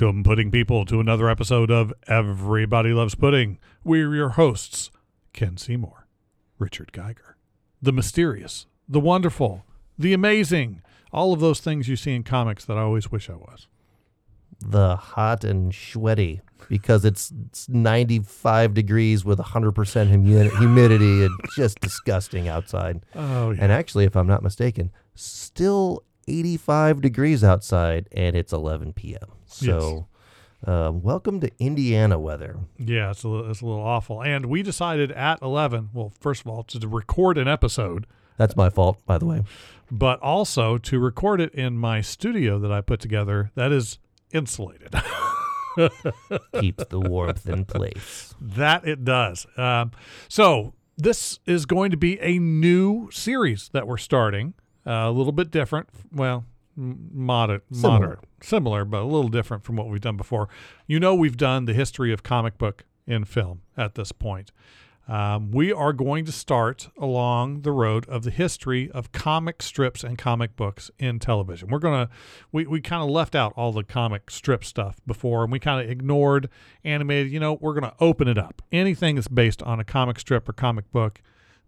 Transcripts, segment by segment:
Welcome, pudding people, to another episode of Everybody Loves Pudding. We're your hosts, Ken Seymour, Richard Geiger, the mysterious, the wonderful, the amazing, all of those things you see in comics that I always wish I was. the hot and sweaty because it's, it's 95 degrees with 100% humid- humidity and just disgusting outside. Oh, yeah. And actually, if I'm not mistaken, still 85 degrees outside and it's 11 p.m. So, um, welcome to Indiana weather. yeah, it's a, little, it's a little awful. And we decided at 11, well, first of all, to record an episode, That's my fault, by the way. but also to record it in my studio that I put together that is insulated. Keeps the warmth in place. That it does. Um, so this is going to be a new series that we're starting. Uh, a little bit different. Well, moderate, Similar. moderate, similar, but a little different from what we've done before. You know, we've done the history of comic book in film at this point. Um, we are going to start along the road of the history of comic strips and comic books in television. We're gonna we, we kind of left out all the comic strip stuff before, and we kind of ignored animated. You know, we're gonna open it up. Anything that's based on a comic strip or comic book,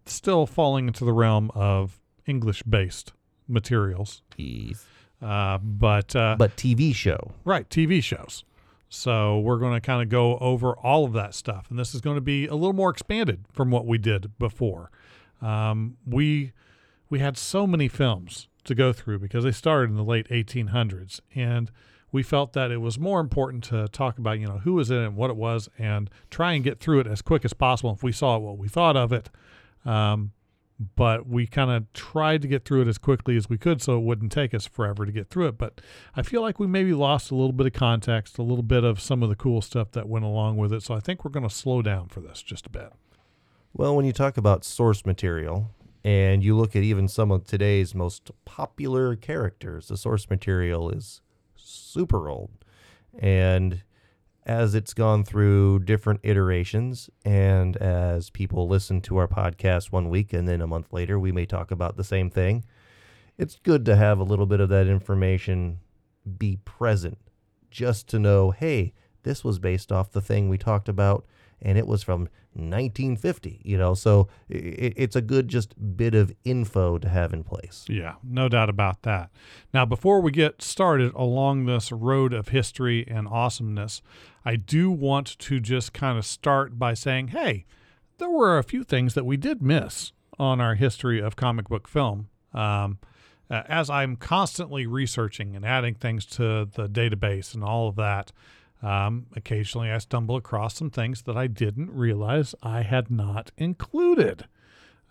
still falling into the realm of English based materials. Jeez. Uh, but uh, But TV show. Right, TV shows. So we're going to kind of go over all of that stuff, and this is going to be a little more expanded from what we did before. Um, we we had so many films to go through because they started in the late 1800s, and we felt that it was more important to talk about you know who was in it and what it was, and try and get through it as quick as possible. If we saw what we thought of it, um, but we kind of tried to get through it as quickly as we could so it wouldn't take us forever to get through it. But I feel like we maybe lost a little bit of context, a little bit of some of the cool stuff that went along with it. So I think we're going to slow down for this just a bit. Well, when you talk about source material and you look at even some of today's most popular characters, the source material is super old. And as it's gone through different iterations, and as people listen to our podcast one week and then a month later, we may talk about the same thing, it's good to have a little bit of that information be present just to know hey, this was based off the thing we talked about and it was from 1950 you know? So it, it's a good just bit of info to have in place. Yeah, no doubt about that. Now, before we get started along this road of history and awesomeness, I do want to just kind of start by saying, hey, there were a few things that we did miss on our history of comic book film. Um, uh, as I'm constantly researching and adding things to the database and all of that, um, occasionally I stumble across some things that I didn't realize I had not included.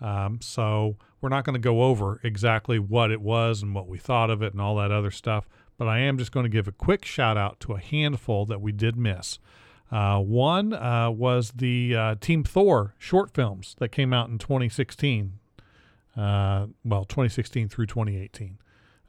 Um, so we're not going to go over exactly what it was and what we thought of it and all that other stuff, but I am just going to give a quick shout out to a handful that we did miss. Uh, one uh, was the uh, Team Thor short films that came out in 2016. Uh, well, 2016 through 2018.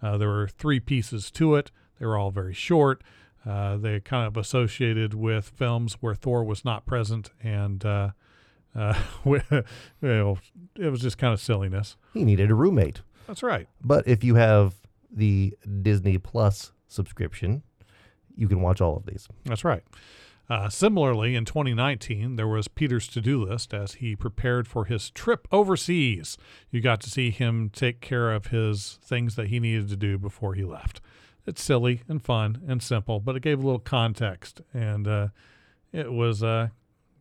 Uh, there were three pieces to it. They were all very short. Uh, they kind of associated with films where Thor was not present, and uh, uh, well, it was just kind of silliness. he needed a roommate That's right. but if you have the disney plus subscription you can watch all of these That's right. Uh, similarly, in 2019, there was Peter's to do list as he prepared for his trip overseas. You got to see him take care of his things that he needed to do before he left. It's silly and fun and simple, but it gave a little context, and uh, it was uh,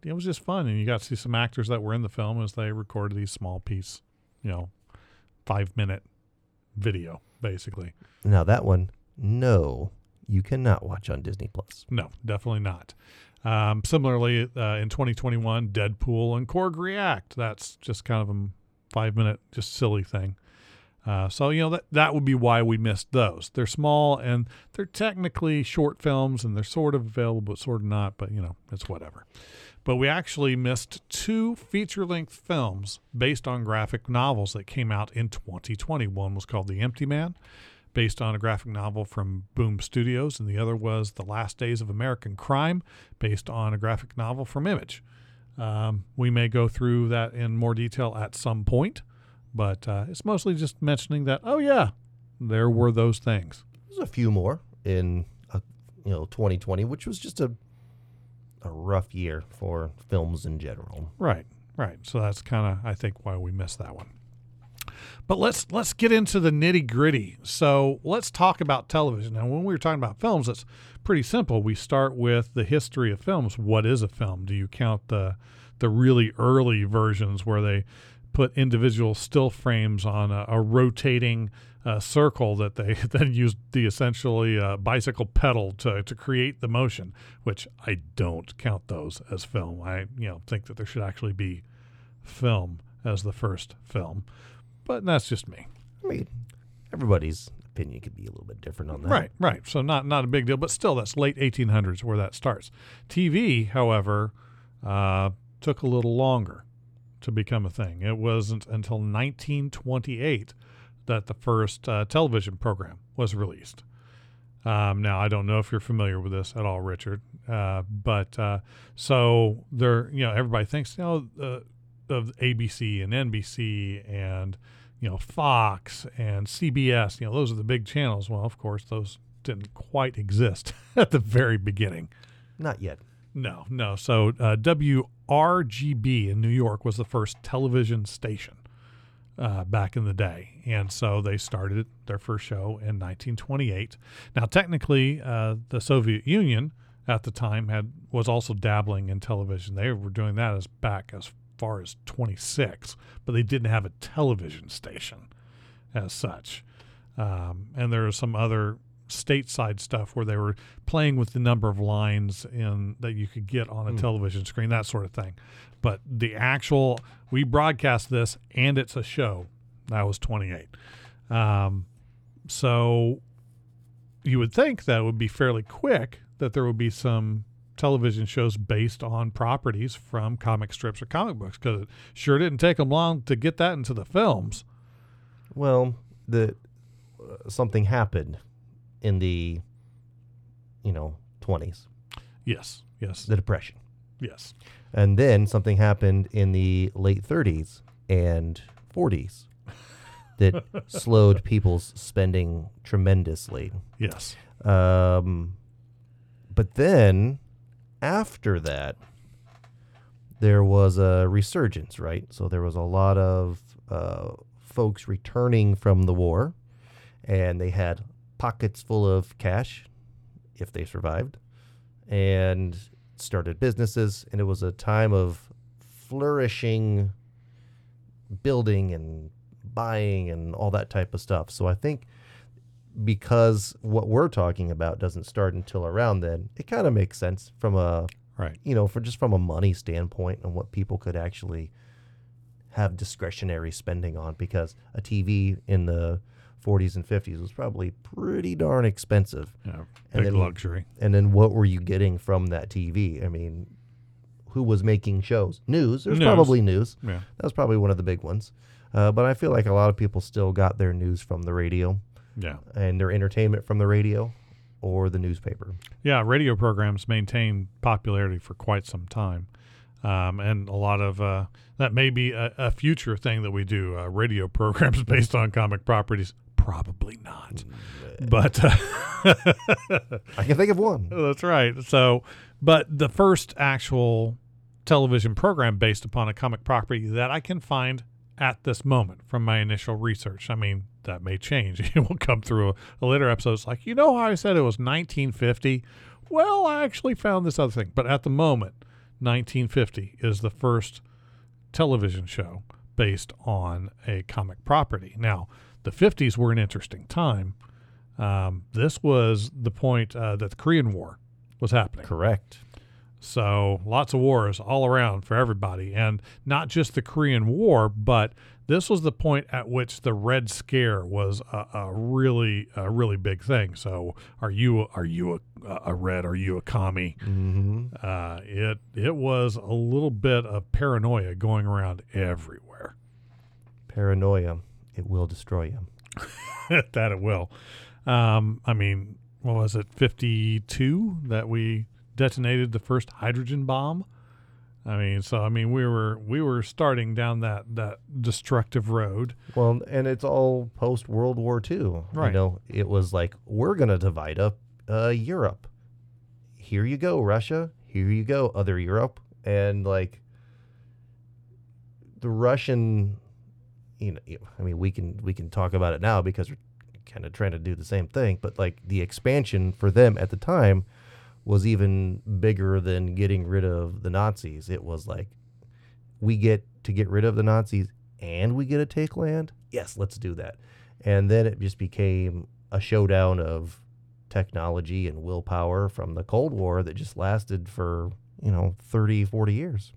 it was just fun. And you got to see some actors that were in the film as they recorded these small piece, you know, five minute video, basically. now that one no you cannot watch on disney plus No, definitely not. Um, similarly, uh, in 2021, Deadpool and Korg React. That's just kind of a five minute, just silly thing. Uh, so you know that that would be why we missed those. They're small and they're technically short films, and they're sort of available, but sort of not. But you know, it's whatever. But we actually missed two feature length films based on graphic novels that came out in 2020. One was called The Empty Man, based on a graphic novel from Boom Studios, and the other was The Last Days of American Crime, based on a graphic novel from Image. Um, we may go through that in more detail at some point, but uh, it's mostly just mentioning that, oh, yeah, there were those things. there's a few more in a you know 2020, which was just a a rough year for films in general. Right, right. So that's kind of I think why we missed that one. But let's let's get into the nitty gritty. So let's talk about television. Now, when we were talking about films, it's pretty simple. We start with the history of films. What is a film? Do you count the the really early versions where they put individual still frames on a, a rotating uh, circle that they then used the essentially uh, bicycle pedal to, to create the motion, which I don't count those as film. I you know think that there should actually be film as the first film, but that's just me. I mean, everybody's opinion could be a little bit different on that. Right, right. So not not a big deal, but still, that's late 1800s where that starts. TV, however, uh, took a little longer to become a thing. It wasn't until 1928 that the first uh, television program was released. Um, now, I don't know if you're familiar with this at all, Richard, uh, but uh, so there, you know, everybody thinks, you know, uh, of ABC and NBC and you know Fox and CBS. You know, those are the big channels. Well, of course, those didn't quite exist at the very beginning. Not yet. No, no. So uh, WRGB in New York was the first television station uh, back in the day, and so they started their first show in 1928. Now, technically, uh, the Soviet Union at the time had was also dabbling in television. They were doing that as back as far as 26, but they didn't have a television station as such. Um, and there are some other stateside stuff where they were playing with the number of lines in that you could get on a Mm. television screen, that sort of thing. But the actual we broadcast this and it's a show. That was 28. Um, so you would think that would be fairly quick that there would be some television shows based on properties from comic strips or comic books because it sure didn't take them long to get that into the films. Well, the uh, something happened in the you know 20s, Yes, yes, the depression. Yes. And then something happened in the late 30s and 40s that slowed people's spending tremendously. Yes. Um, but then after that, there was a resurgence, right? So there was a lot of uh, folks returning from the war, and they had pockets full of cash if they survived, and started businesses. And it was a time of flourishing building and buying and all that type of stuff. So I think because what we're talking about doesn't start until around then, it kind of makes sense from a Right. you know, for just from a money standpoint and what people could actually have discretionary spending on because a TV in the 40s and 50s was probably pretty darn expensive. Yeah. And Big then- luxury. And then what were you getting from that TV? I mean, who was making shows? News. There's News. probably news. Yeah. That was probably one of the big ones. Uh, but I feel like a lot of people still got their news from the radio Yeah. and their entertainment from the radio or the newspaper. Yeah. Radio programs maintained popularity for quite some time. Um, and a lot of uh, that may be a, a future thing that we do uh, radio programs based on comic properties. Probably not. But uh, I can think of one. That's right. So, but the first actual television program based upon a comic property that I can find at this moment from my initial research. I mean, that may change. It will come through a, a later episode. It's like, you know how I said it was 1950? Well, I actually found this other thing. But at the moment, 1950 is the first television show based on a comic property. Now, the 50s were an interesting time. Um, this was the point uh, that the Korean War was happening. Correct. So lots of wars all around for everybody, and not just the Korean War, but this was the point at which the Red Scare was a, a really, a really big thing. So, are you, are you a, a red? Are you a commie? hmm Uh, it, it was a little bit of paranoia going around everywhere. Paranoia. It will destroy you. that it will. Um, I mean, what was it, 52 that we detonated the first hydrogen bomb? I mean, so I mean, we were we were starting down that that destructive road. Well, and it's all post World War II. You Right. know, it was like we're gonna divide up uh, Europe, here you go, Russia. Here you go, other Europe, and like the Russian. You know, I mean, we can we can talk about it now because we're kind of trying to do the same thing, but like the expansion for them at the time was even bigger than getting rid of the Nazis. It was like we get to get rid of the Nazis and we get to take land. Yes, let's do that. And then it just became a showdown of technology and willpower from the Cold War that just lasted for, you know, 30, 40 years.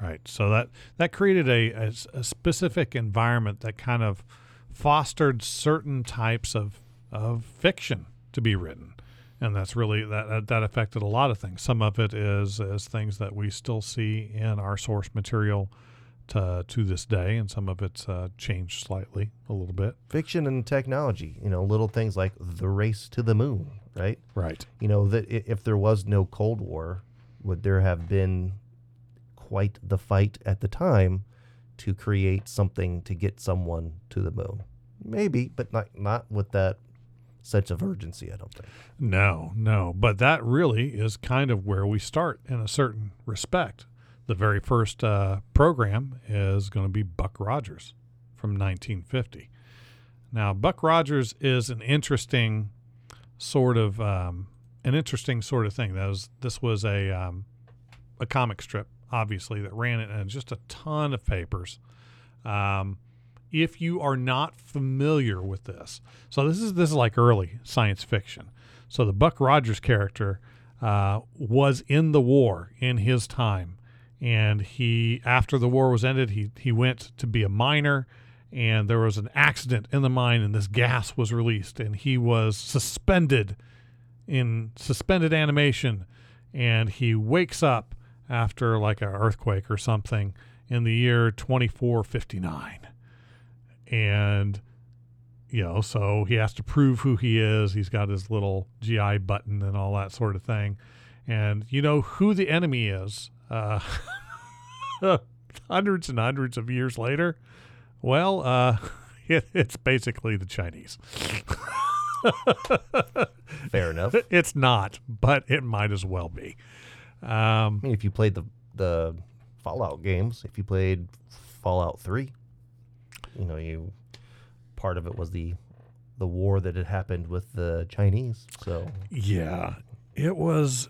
Right. So that that created a, a, a specific environment that kind of fostered certain types of of fiction to be written and that's really that that affected a lot of things. Some of it is is things that we still see in our source material to to this day, and some of it's uh, changed slightly a little bit. Fiction and technology, you know, little things like the race to the moon, right? Right. You know that if there was no Cold War, would there have been quite the fight at the time to create something to get someone to the moon? Maybe, but not not with that sense of urgency, I don't think. No, no. But that really is kind of where we start in a certain respect. The very first uh, program is going to be Buck Rogers from 1950. Now, Buck Rogers is an interesting sort of um, an interesting sort of thing. That was this was a um, a comic strip, obviously, that ran it in just a ton of papers. Um, if you are not familiar with this. So this is this is like early science fiction. So the Buck Rogers character uh, was in the war in his time, and he after the war was ended, he he went to be a miner, and there was an accident in the mine, and this gas was released, and he was suspended in suspended animation, and he wakes up after like an earthquake or something in the year 2459 and you know, so he has to prove who he is. He's got his little GI button and all that sort of thing. And you know who the enemy is uh, hundreds and hundreds of years later? Well, uh, it, it's basically the Chinese. Fair enough. It's not, but it might as well be. Um, I mean, if you played the the Fallout games, if you played Fallout Three, you know, you part of it was the the war that had happened with the Chinese. So yeah, it was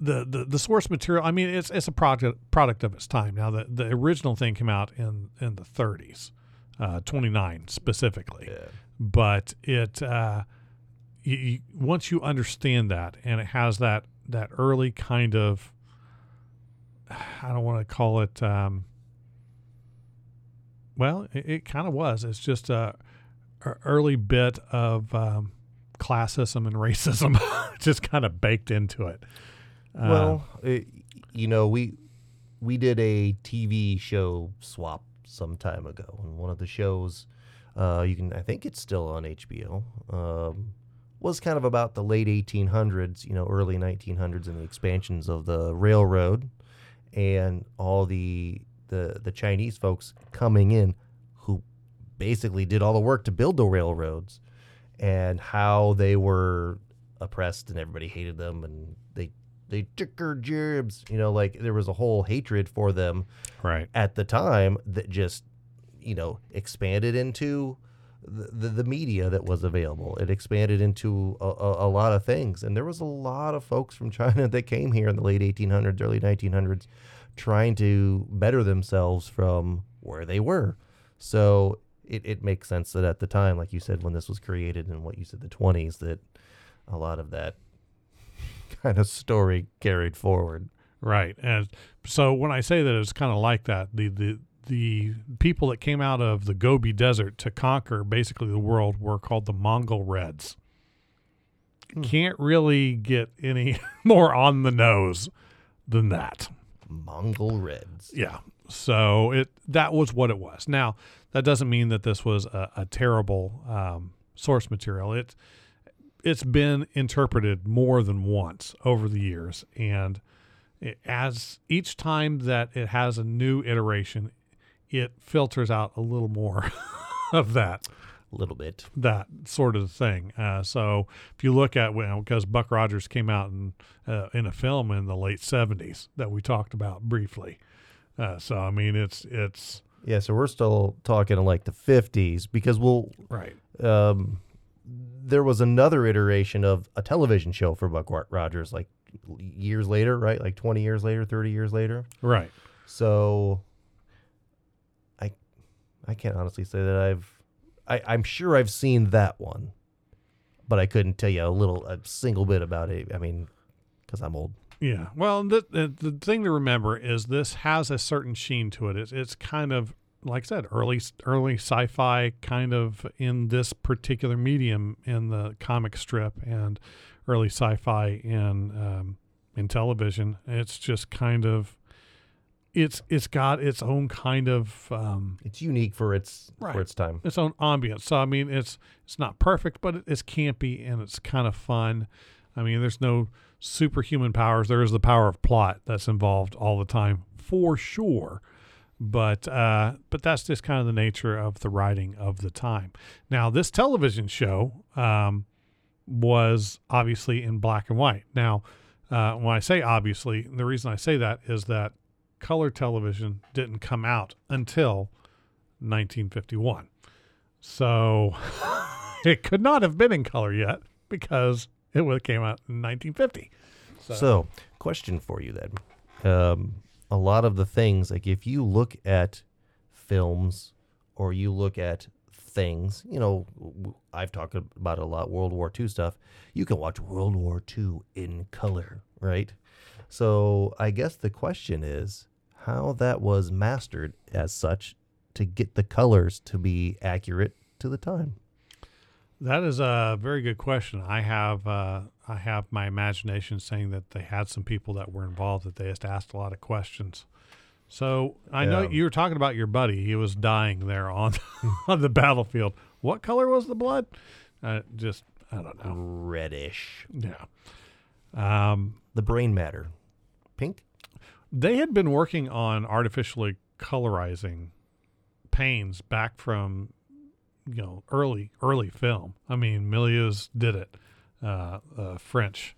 the, the the source material. I mean, it's it's a product product of its time. Now the the original thing came out in in the 30s, uh, 29 specifically, yeah. but it uh, you, you, once you understand that and it has that that early kind of I don't want to call it. Um, well, it, it kind of was. It's just a, a early bit of um, classism and racism, just kind of baked into it. Uh, well, it, you know, we we did a TV show swap some time ago, and one of the shows, uh, you can I think it's still on HBO. Um, was kind of about the late 1800s, you know, early 1900s, and the expansions of the railroad, and all the the the Chinese folks coming in who basically did all the work to build the railroads and how they were oppressed and everybody hated them and they they took our jobs you know like there was a whole hatred for them right. at the time that just you know expanded into the, the, media that was available it expanded into a, a, a, lot of things and there was a lot of folks from china that came here in the late 1800s early 1900s trying to better themselves from where they were. So it, it makes sense that at the time, like you said, when this was created and what you said, the 20s, that a lot of that kind of story carried forward. Right. And so when I say that it's kind of like that, the, the, the people that came out of the Gobi Desert to conquer basically the world were called the Mongol Reds. Hmm. Can't really get any more on the nose than that. Mongol Reds. Yeah. So it that was what it was. Now that doesn't mean that this was a, a terrible um, source material. It it's been interpreted more than once over the years, and it, as each time that it has a new iteration, it filters out a little more of that A little bit. that sort of thing. Uh, so if you look at well, because Buck Rogers came out in uh, in a film in the late '70s that we talked about briefly. Uh, so I mean, it's it's Yeah, so we're still talking in like the 50s because we'll right. um, there was another iteration of a television show for Buck Rogers, like years later, right? Like 20 years later, 30 years later. Right. So I can't honestly say that I've I, I'm sure I've seen that one, but I couldn't tell you a little a single bit about it. I mean, because I'm old. Yeah. Well, the, the the thing to remember is this has a certain sheen to it. It's it's kind of like I said, early early sci-fi kind of in this particular medium in the comic strip and early sci-fi in um, in television. It's just kind of it's it's got its own kind of um, It's unique for its Right. for its time. its own ambience. So I mean, it's it's not perfect, but it- it's campy and it's kind of fun. I mean, there's no superhuman powers. There is the power of plot that's involved all the time, for sure. But uh, but that's just kind of the nature of the writing of the time. Now, this television show um, was obviously in black and white. Now, uh, when I say obviously, the reason I say that is that color television didn't come out until 1951. So it could not have been in color yet because it came out in 1950. So, So, question for you then. Um, a lot of the things, like if you look at films or you look at things, you know, I've talked about a lot, World War II stuff. You can watch World War II in color, right? So, I guess the question is how that was mastered as such to get the colors to be accurate to the time. that is a very good question. I have uh, I have my imagination saying that they had some people that were involved that they just asked a lot of questions. So I know you were talking about your buddy. He was dying there on on the battlefield. What color was the blood? Uh, just I don't know. Reddish. Yeah. Um, The brain matter. Pink? They had been working on artificially colorizing panes back from you know early early film. I mean Méliès did it uh, a french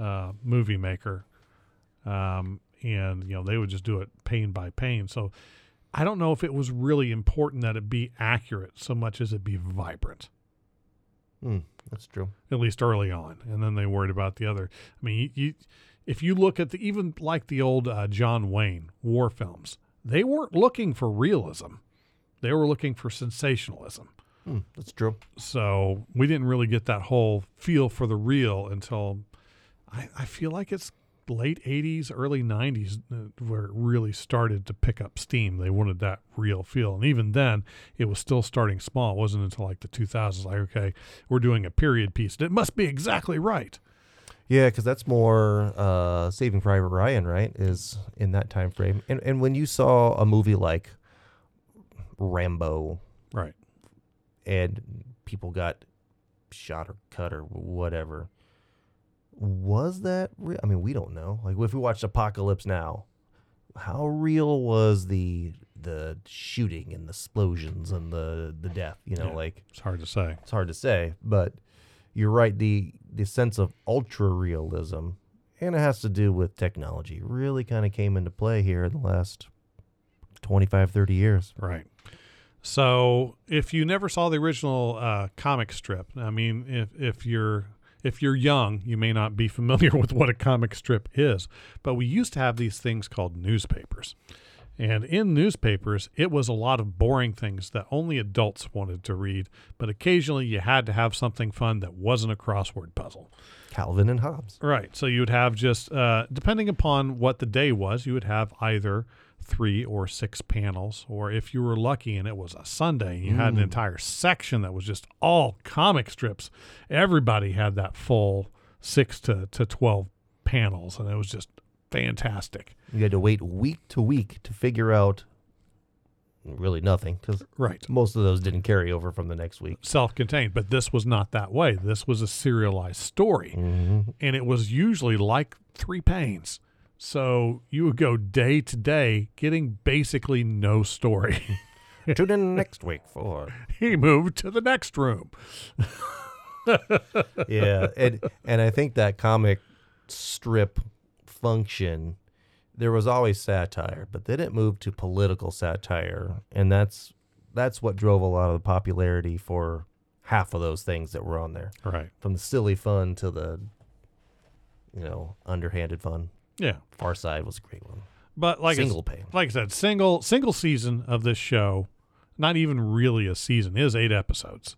uh, movie maker. Um, and you know they would just do it pane by pane. So i don't know if it was really important that it be accurate so much as it be vibrant. Hmm, that's true. at least early on, and then they worried about the other. I mean, you, you if you look at the even like the old uh, John Wayne war films, they weren't looking for realism; they were looking for sensationalism. Hmm, that's true. So we didn't really get that whole feel for the real until I, I feel like it's late 80s, early 90s uh, where it really started to pick up steam. They wanted that real feel. And even then, it was still starting small. It wasn't until like the 2000s, like, okay, we're doing a period piece. and It must be exactly right. Yeah, because that's more uh, Saving Private Ryan, right? Is in that time frame. And and when you saw a movie like Rambo Right. and people got shot or cut or whatever, was that real? I mean, we don't know. Like if we watched Apocalypse Now, how real was the the shooting and the explosions and the the death? You know, Yeah. like It's hard to say. it's hard to say, but you're right. The the sense of ultra realism, and it has to do with technology, really kind of came into play here in the last 25, 30 years. Right. So if you never saw the original uh, comic strip, I mean, if if you're if you're young, you may not be familiar with what a comic strip is. But we used to have these things called newspapers. And in newspapers, it was a lot of boring things that only adults wanted to read, but occasionally you had to have something fun that wasn't a crossword puzzle. Calvin and Hobbes. Right. So you would have just, uh, depending upon what the day was, you would have either three or six panels, or if you were lucky and it was a Sunday, and you had an entire section that was just all comic strips. Everybody had that full six to, to 12 panels, and it was just fantastic. You had to wait week to week to figure out really nothing because Right. most of those didn't carry over from the next week. Self contained, but this was not that way. This was a serialized story. hmm and it was usually like three panes. So you would go day to day getting basically no story. Tune in next week for he moved to the next room. yeah, and and I think that comic strip function, there was always satire, but then it moved to political satire, and that's that's what drove a lot of the popularity for half of those things that were on there, Right. from the silly fun to the, you know, underhanded fun. Yeah. Far Side was a great one. But like Single pay. like I said, single single season of this show, not even really a season, is eight episodes.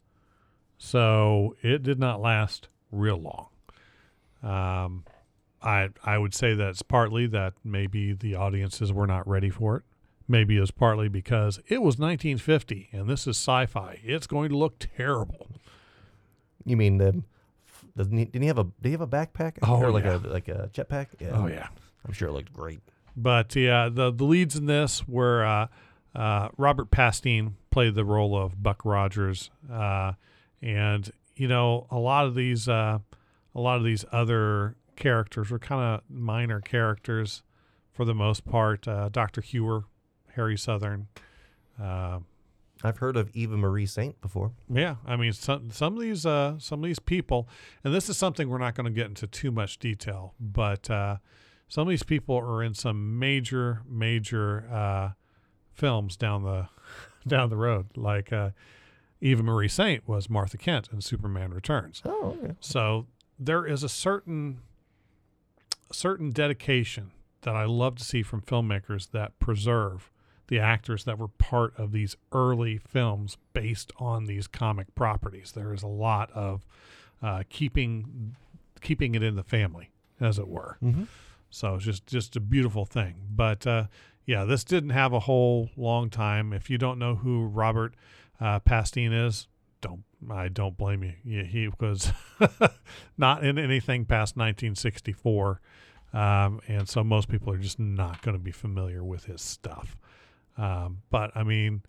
So it did not last real long. Um, I I would say that's partly that maybe the audiences were not ready for it. Maybe it's partly because it was 1950 and this is sci-fi. It's going to look terrible. You mean the? Doesn't he, didn't he have a? Did he have a backpack? Oh, or like yeah. a like a jetpack? Yeah. Oh yeah. I'm sure it looked great. But yeah, the the leads in this were uh, uh, Robert Pastene played the role of Buck Rogers, uh, and you know a lot of these uh, a lot of these other characters were kind of minor characters for the most part. Uh, Doctor Huer, Harry Southern. Uh, I've heard of Eva Marie Saint before. yeah, I mean some some of these uh, some of these people, and this is something we're not going to get into too much detail, but uh, some of these people are in some major major uh, films down the down the road. Like uh, Eva Marie Saint was Martha Kent in Superman Returns. Oh, okay. So there is a certain certain dedication that I love to see from filmmakers that preserve the actors that were part of these early films based on these comic properties. There is a lot of uh, keeping keeping it in the family, as it were. Mm-hmm. So it's just just a beautiful thing. But uh, yeah, this didn't have a whole long time. If you don't know who Robert uh, Pastine is, don't I don't blame you. Yeah, he was not in anything past 1964, um, and so most people are just not going to be familiar with his stuff. Um, but I mean,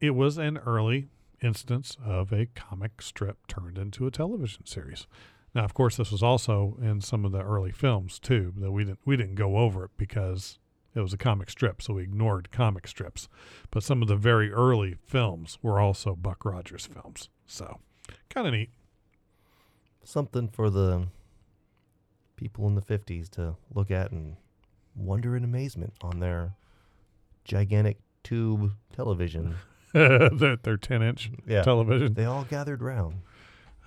it was an early instance of a comic strip turned into a television series. Now, of course, this was also in some of the early films too. That we didn't we didn't go over it because it was a comic strip, so we ignored comic strips. But some of the very early films were also Buck Rogers films, so kind of neat. Something for the people in the 50s to look at and wonder in amazement on their gigantic tube television. their, their ten inch Yeah. television. They all gathered round.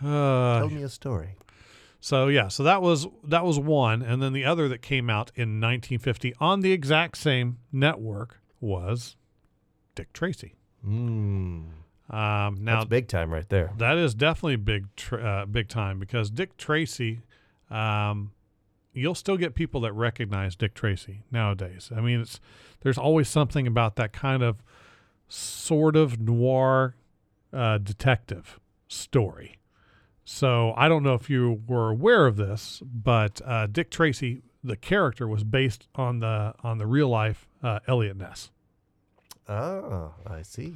Uh, Tell me a story. So yeah, so that was that was one, and then the other that came out in 1950 on the exact same network was Dick Tracy. Mm. Um, now That's big time right there. that is definitely big tr- uh, big time because Dick Tracy, um, you'll still get people that recognize Dick Tracy nowadays. I mean, it's there's always something about that kind of sort of noir uh, detective story. So I don't know if you were aware of this, but uh, Dick Tracy, the character, was based on the on the real life uh, Eliot Ness. Ah, I see.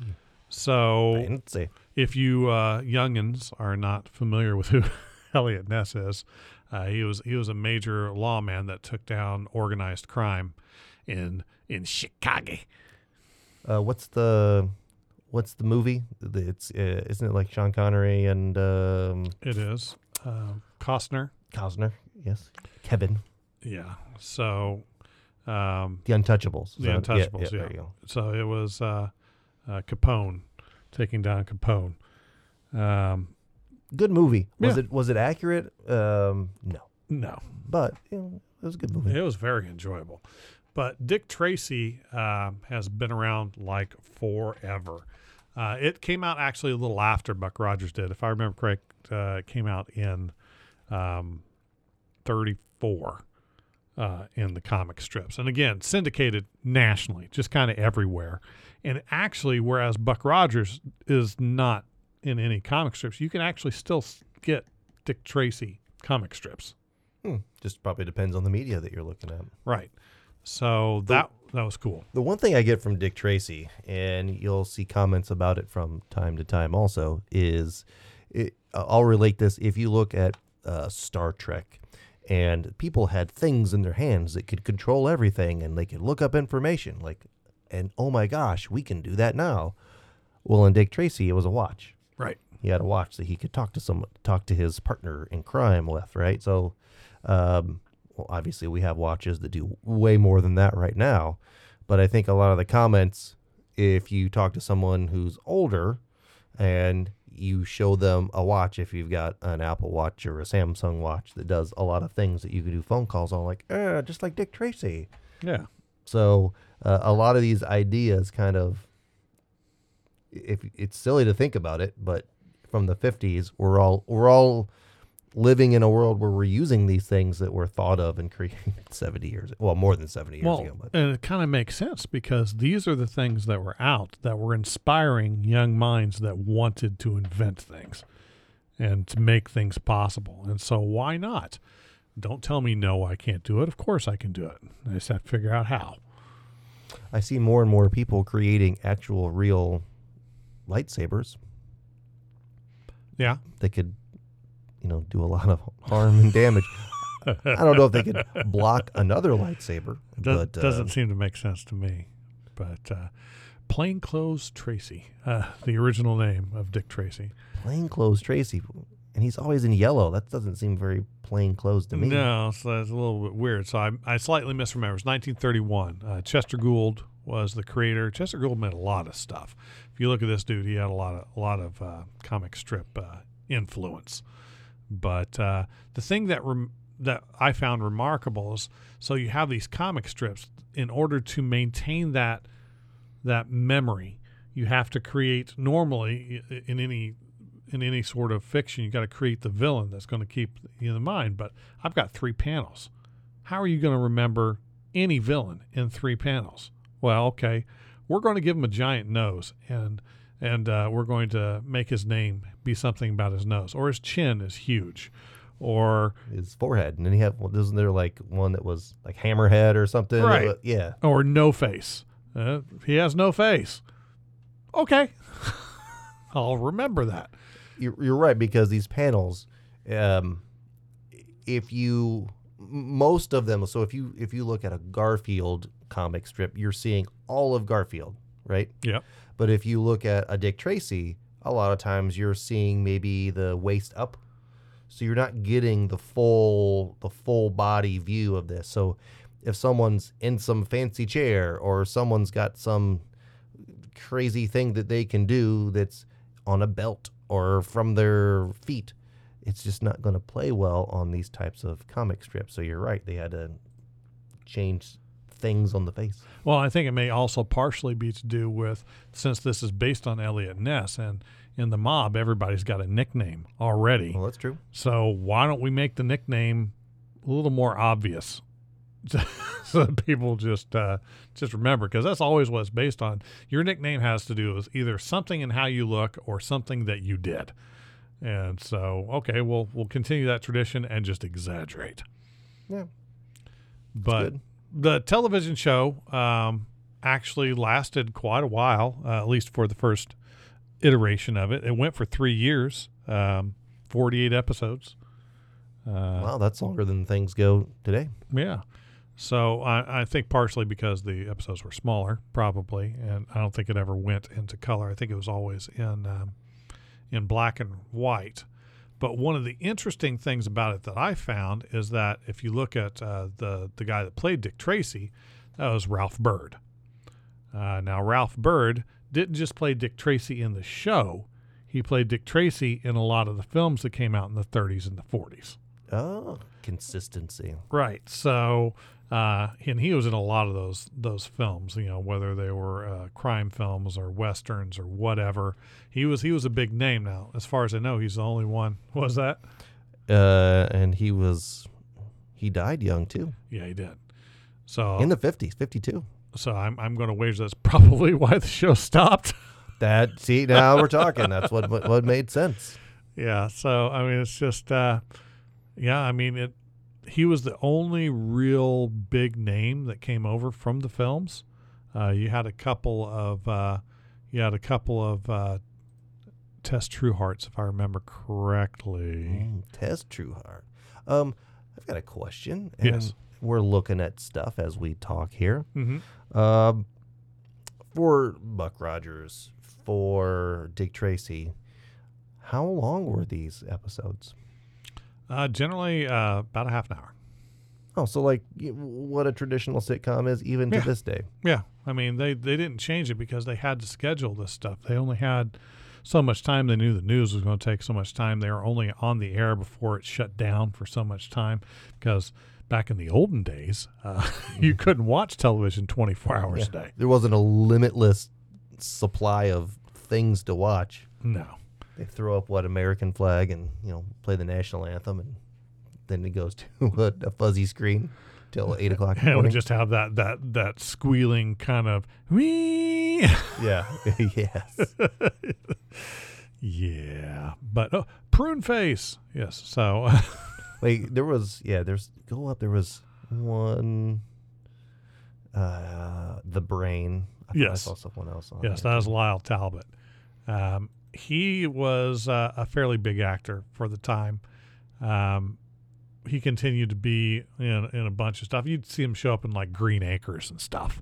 So I if you uh, youngins are not familiar with who Eliot Ness is, uh, he was he was a major lawman that took down organized crime in in Chicago. Uh, what's the what's the movie? It's uh, isn't it like Sean Connery and um, It is uh, Costner. Costner? Yes, Kevin, Yeah. So um, The Untouchables. The So, yeah, Untouchables, yeah. you go. so it was uh, uh, Capone taking down Capone. Um, Good movie. Was Yeah. it was it accurate? Um, no, no, but you know, it was a good movie. It was very enjoyable. But Dick Tracy um, has been around like forever. Uh, it came out actually a little after Buck Rogers did. If I remember correct, uh, it came out in um, 34 uh, in the comic strips. And again, syndicated nationally, just kind of everywhere. And actually, whereas Buck Rogers is not in any comic strips, you can actually still get Dick Tracy comic strips. Hmm. Just probably depends on the media that you're looking at. Right. So that that was cool. The one thing I get from Dick Tracy, and you'll see comments about it from time to time also, is it, I'll relate this. If you look at uh, Star Trek, and people had things in their hands that could control everything, and they could look up information. Like and oh my gosh, we can do that now. Well, in Dick Tracy, it was a watch. Right. He had a watch that he could talk to someone, talk to his partner in crime with, right? So, um, well, obviously, we have watches that do way more than that right now. But I think a lot of the comments, if you talk to someone who's older and you show them a watch, if you've got an Apple Watch or a Samsung watch that does a lot of things that you can do phone calls on, like, eh, just like Dick Tracy. Yeah. So uh, a lot of these ideas kind of, if it's silly to think about it, but from the 50s, we're all we're all living in a world where we're using these things that were thought of and created 70 years, well, more than 70 years well, ago. But and it kind of makes sense because these are the things that were out that were inspiring young minds that wanted to invent things and to make things possible. And so, why not? Don't tell me no, I can't do it. Of course, I can do it. I just have to figure out how. I see more and more people creating actual, real lightsabers Yeah. they could, you know, do a lot of harm and damage. I don't know if they could block another lightsaber, It does, but uh, doesn't seem to make sense to me. But uh, Plainclothes Tracy, uh, the original name of Dick Tracy. plainclothes Tracy, and he's always in yellow. That doesn't seem very plain clothes to me. No, so that's a little bit weird. So I, I slightly misremember. It's 1931. Uh, Chester Gould was the creator. Chester Gould made a lot of stuff. If you look at this dude, he had a lot of a lot of uh, comic strip uh, influence. But uh, the thing that rem- that I found remarkable is so you have these comic strips. In order to maintain that that memory, you have to create normally in any in any sort of fiction, you got to create the villain that's going to keep you in the mind. But I've got three panels. How are you going to remember any villain in three panels? Well, okay, we're going to give him a giant nose, and and uh, we're going to make his name be something about his nose, or his chin is huge, or His forehead, and then he had wasn't there like one that was like hammerhead or something? Right. Uh, yeah. or no face. Uh, he has no face. Okay, I'll remember that. You're, you're right because these panels, um, if you most of them. So if you if you look at a Garfield comic strip, you're seeing all of Garfield, right? Yep. But if you look at a Dick Tracy, a lot of times you're seeing maybe the waist up. So you're not getting the full the full body view of this. So if someone's in some fancy chair or someone's got some crazy thing that they can do that's on a belt or from their feet, it's just not going to play well on these types of comic strips. So you're right, they had to change things on the face. Well, I think it may also partially be to do with since this is based on Eliot Ness and in the mob, everybody's got a nickname already. Well, that's true. So why don't we make the nickname a little more obvious, so people just uh, just remember? Because that's always what it's based on. Your nickname has to do with either something in how you look or something that you did. And so, okay, we'll we'll continue that tradition and just exaggerate. Yeah. But good. The television show um, actually lasted quite a while, uh, at least for the first iteration of it. It went for three years, um, 48 episodes. Uh, Wow, that's longer than things go today. Yeah. So I, I think partially because the episodes were smaller, probably, and I don't think it ever went into color. I think it was always in um, in black and white. But one of the interesting things about it that I found is that if you look at uh, the the guy that played Dick Tracy, that was Ralph Byrd. Uh, now Ralph Byrd didn't just play Dick Tracy in the show; he played Dick Tracy in a lot of the films that came out in the 30s and the 40s. Oh, consistency. Right. So, uh, and he was in a lot of those those films. You know, whether they were uh, crime films or westerns or whatever. He was he was a big name now. As far as I know, he's the only one. Was that? Uh, and he was, he died young too, Yeah, he did. So, in the fifties, fifty-two. so I'm I'm going to wager that's probably why the show stopped. That see now we're talking. That's what what, what made sense. yeah. So I mean, it's just uh, yeah. I mean it. He was the only real big name that came over from the films. Uh, you had a couple of uh, you had a couple of uh, Tess Truehearts, if I remember correctly. Mm, Tess Trueheart. Um, I've got a question. and Yes. we're looking at stuff as we talk here. Mm-hmm. Um, for Buck Rogers, for Dick Tracy, how long were these episodes? Uh, generally, uh, about a half an hour. Oh, so like what a traditional sitcom is even Yeah. to this day. Yeah, I mean they they didn't change it because they had to schedule this stuff. They only had so much time. They knew the news was going to take so much time. They were only on the air before it shut down for so much time because back in the olden days, uh, you couldn't watch television twenty four hours a day. There wasn't a limitless supply of things to watch. No. They throw up what American flag and you know play the national anthem, and then it goes to a, a fuzzy screen till eight o'clock in the And we just have that that that squealing kind of wee. yeah, yes. yeah, but oh, prune face. Yes. So Wait, there was yeah. There's go up. There was one. Uh, the brain. I thought I saw someone else on. Yes, that was Lyle Talbot. Um, he was uh, a fairly big actor for the time. Um, he continued to be in, in a bunch of stuff. You'd see him show up in like Green Acres and stuff,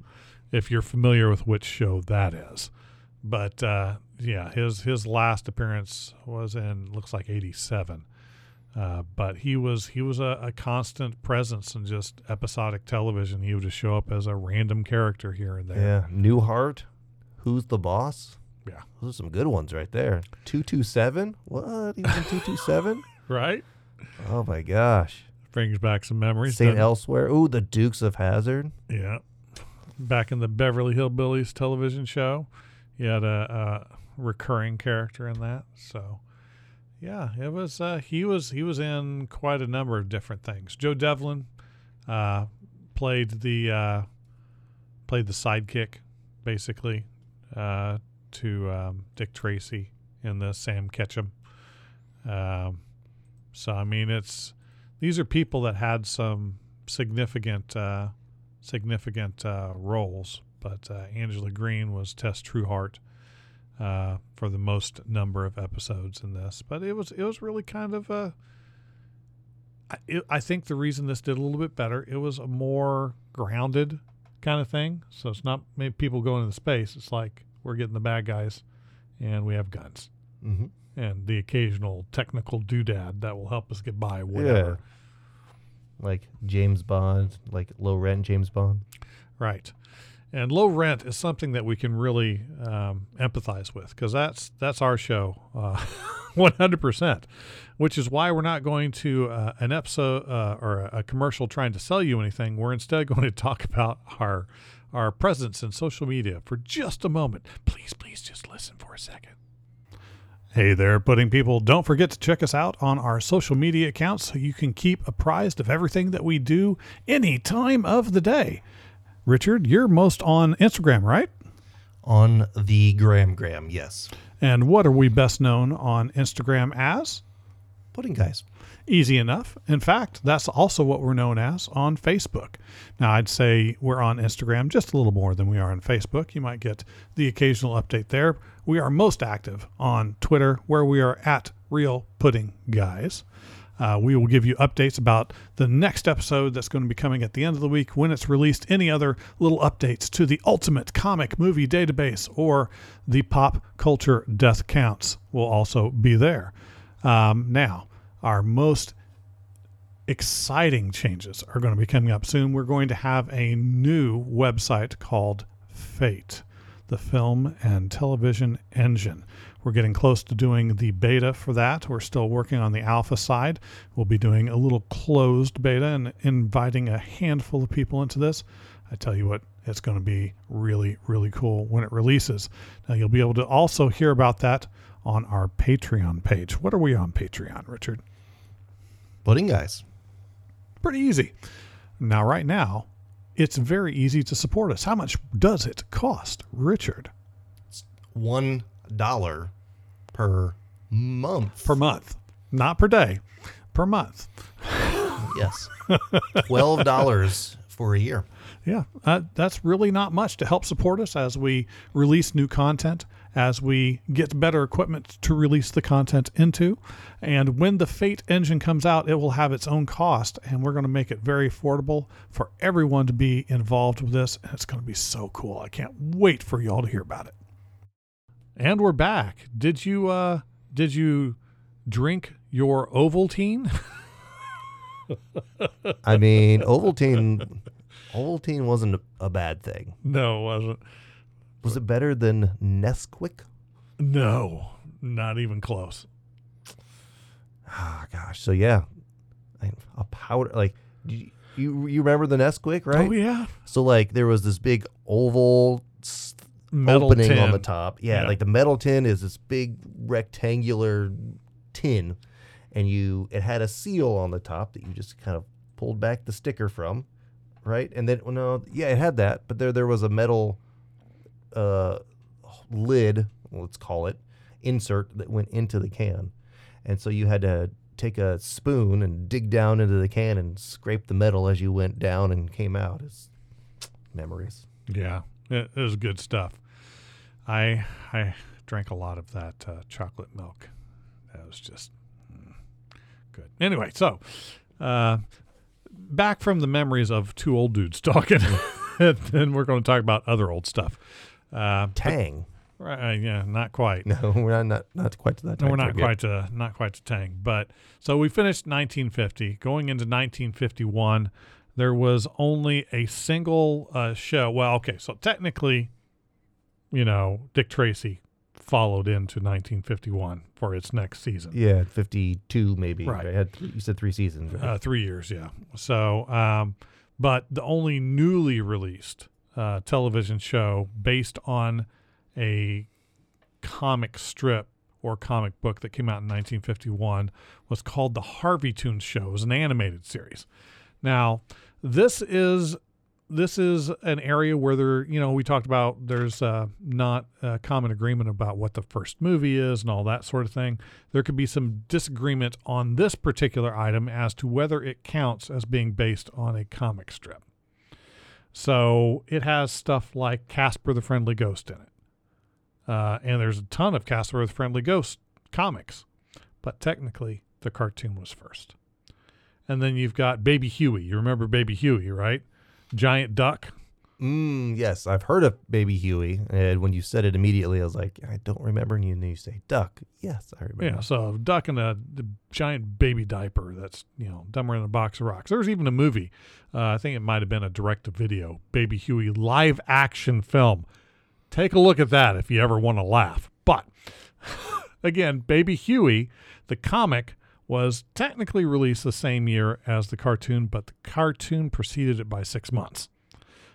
if you're familiar with which show that is. But uh, yeah, his his last appearance was in looks like '87. Uh, but he was he was a, a constant presence in just episodic television. He would just show up as a random character here and there. Yeah, Newhart. Who's the boss? Yeah. Those are some good ones right there. Two two seven. What? Even two two seven? Right. Oh my gosh. brings back some memories. Saint? Elsewhere. Ooh, the Dukes of Hazzard. Yeah. Back in the Beverly Hillbillies television show, he had a, a recurring character in that. So, yeah, it was. Uh, he was he was in quite a number of different things. Joe Devlin uh, played the uh, played the sidekick, basically, uh, to um, Dick Tracy in the Sam Catchem. Um, so I mean, it's these are people that had some significant uh, significant uh, roles, but uh, Angela Greene was Tess Trueheart uh, for the most number of episodes in this. But it was it was really kind of a. I, it, I think the reason this did a little bit better, it was a more grounded kind of thing. So it's not maybe people going into space. It's like we're getting the bad guys, and we have guns Mm-hmm. and the occasional technical doodad that will help us get by whatever. Like James Bond, like low rent James Bond. Right. And low rent is something that we can really um, empathize with because that's that's our show, uh, 100%. Which is why we're not going to uh, an episode uh, or a, a commercial trying to sell you anything. We're instead going to talk about our our presence in social media for just a moment. Please, please, just listen for a second. Hey there, pudding people. Don't forget to check us out on our social media accounts so you can keep apprised of everything that we do any time of the day. Richard, you're most on Instagram, right? On the Graham Graham, yes. And what are we best known on Instagram as? Pudding guys. Easy enough. In fact, that's also what we're known as on Facebook. Now, I'd say we're on Instagram just a little more than we are on Facebook. You might get the occasional update there. We are most active on Twitter, where we are at Real Pudding Guys. Uh, we will give you updates about the next episode that's going to be coming at the end of the week when it's released. Any other little updates to the Ultimate Comic Movie Database or the Pop Culture Death Counts will also be there. Um, now, our most exciting changes are going to be coming up soon. We're going to have a new website called Fate, the film and television engine. We're getting close to doing the beta for that. We're still working on the alpha side. We'll be doing a little closed beta and inviting a handful of people into this. I tell you what, it's going to be really, really cool when it releases. Now, you'll be able to also hear about that on our Patreon page. What are we on Patreon, Richard? Pudding guys. Pretty easy. Now, right now, it's very easy to support us. How much does it cost, Richard? It's One dollar per month. Per month, not per day, per month. yes. Twelve dollars for a year. Yeah, uh, that's really not much to help support us as we release new content, as we get better equipment to release the content into. And when the Fate engine comes out, it will have its own cost, and we're going to make it very affordable for everyone to be involved with this. And it's going to be so cool. I can't wait for y'all to hear about it. And we're back. Did you uh did you drink your Ovaltine? I mean, Ovaltine, Ovaltine wasn't a bad thing. no, it wasn't. Was it better than Nesquik? No, not even close. Ah, gosh. So yeah, a powder like you you, you remember the Nesquik, right? Oh yeah, So like there was this big oval metal opening tin. on the top. Yeah, Yeah. like the metal tin is this big rectangular tin, and you it had a seal on the top that you just kind of pulled back the sticker from, right? And then well, no, yeah, it had that, but there there was a metal uh lid, let's call it, insert that went into the can, and so you had to take a spoon and dig down into the can and scrape the metal as you went down and came out. It's memories. Yeah, it, was good stuff. I I drank a lot of that uh, chocolate milk. That was just mm, good. Anyway, so uh, back from the memories of two old dudes talking, and then we're going to talk about other old stuff. Uh, Tang. right, uh, yeah, not quite. No, we're not not, not quite to that. No, we're not frame yet. quite to not quite to Tang. But so we finished 1950. Going into 1951, there was only a single uh, show. Well, okay, so technically, you know, Dick Tracy followed into 1951 for its next season. Yeah, fifty-two maybe. Right. Right. Had you said three seasons. Right? Uh, three years, yeah. So, um, but the only newly released uh, television show based on a comic strip or comic book that came out in 1951 was called The Harvey Toons Show. It was an animated series. Now, this is this is an area where there, you know, we talked about there's uh, not a common agreement about what the first movie is and all that sort of thing. There could be some disagreement on this particular item as to whether it counts as being based on a comic strip. So it has stuff like Casper the Friendly Ghost in it. Uh, and there's a ton of Casper the Friendly Ghost comics, but technically the cartoon was first. And then you've got Baby Huey. You remember Baby Huey, right? Giant duck. Mm, yes, I've heard of Baby Huey, and when you said it immediately, I was like, I don't remember. And you, and you say duck. Yes, I remember. Yeah, so duck in a, giant baby diaper that's you know dumber than a box of rocks. There was even a movie. Uh, I think it might have been a direct-to-video Baby Huey live action film. Take a look at that if you ever want to laugh. But again, Baby Huey, the comic was technically released the same year as the cartoon, but the cartoon preceded it by six months.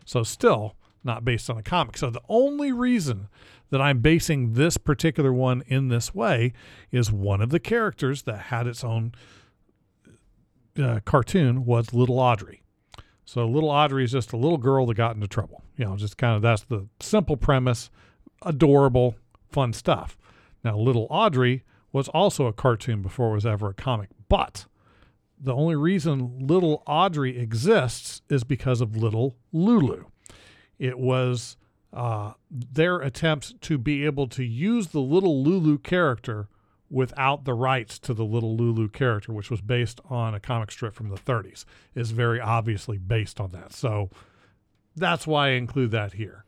So still not based on a comic. So the only reason that I'm basing this particular one in this way is one of the characters that had its own uh, cartoon was Little Audrey. So Little Audrey is just a little girl that got into trouble. You know, just kind of that's the simple premise, adorable, fun stuff. Now Little Audrey was also a cartoon before it was ever a comic, but the only reason Little Audrey exists is because of Little Lulu. It was uh, their attempt to be able to use the Little Lulu character without the rights to the Little Lulu character, which was based on a comic strip from the 30s, is very obviously based on that. So that's why I include that here.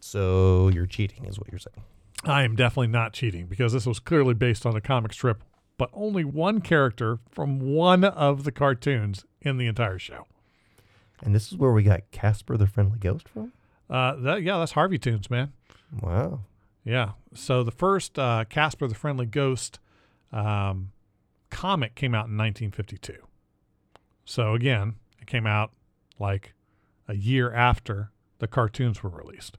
So you're cheating, is what you're saying. I am definitely not cheating because this was clearly based on a comic strip, but only one character from one of the cartoons in the entire show. And this is where we got Casper the Friendly Ghost from. Uh, that, yeah, that's Harvey Toons, man. Wow. Yeah. So the first uh, Casper the Friendly Ghost um, comic came out in 1952. So again, it came out like a year after the cartoons were released.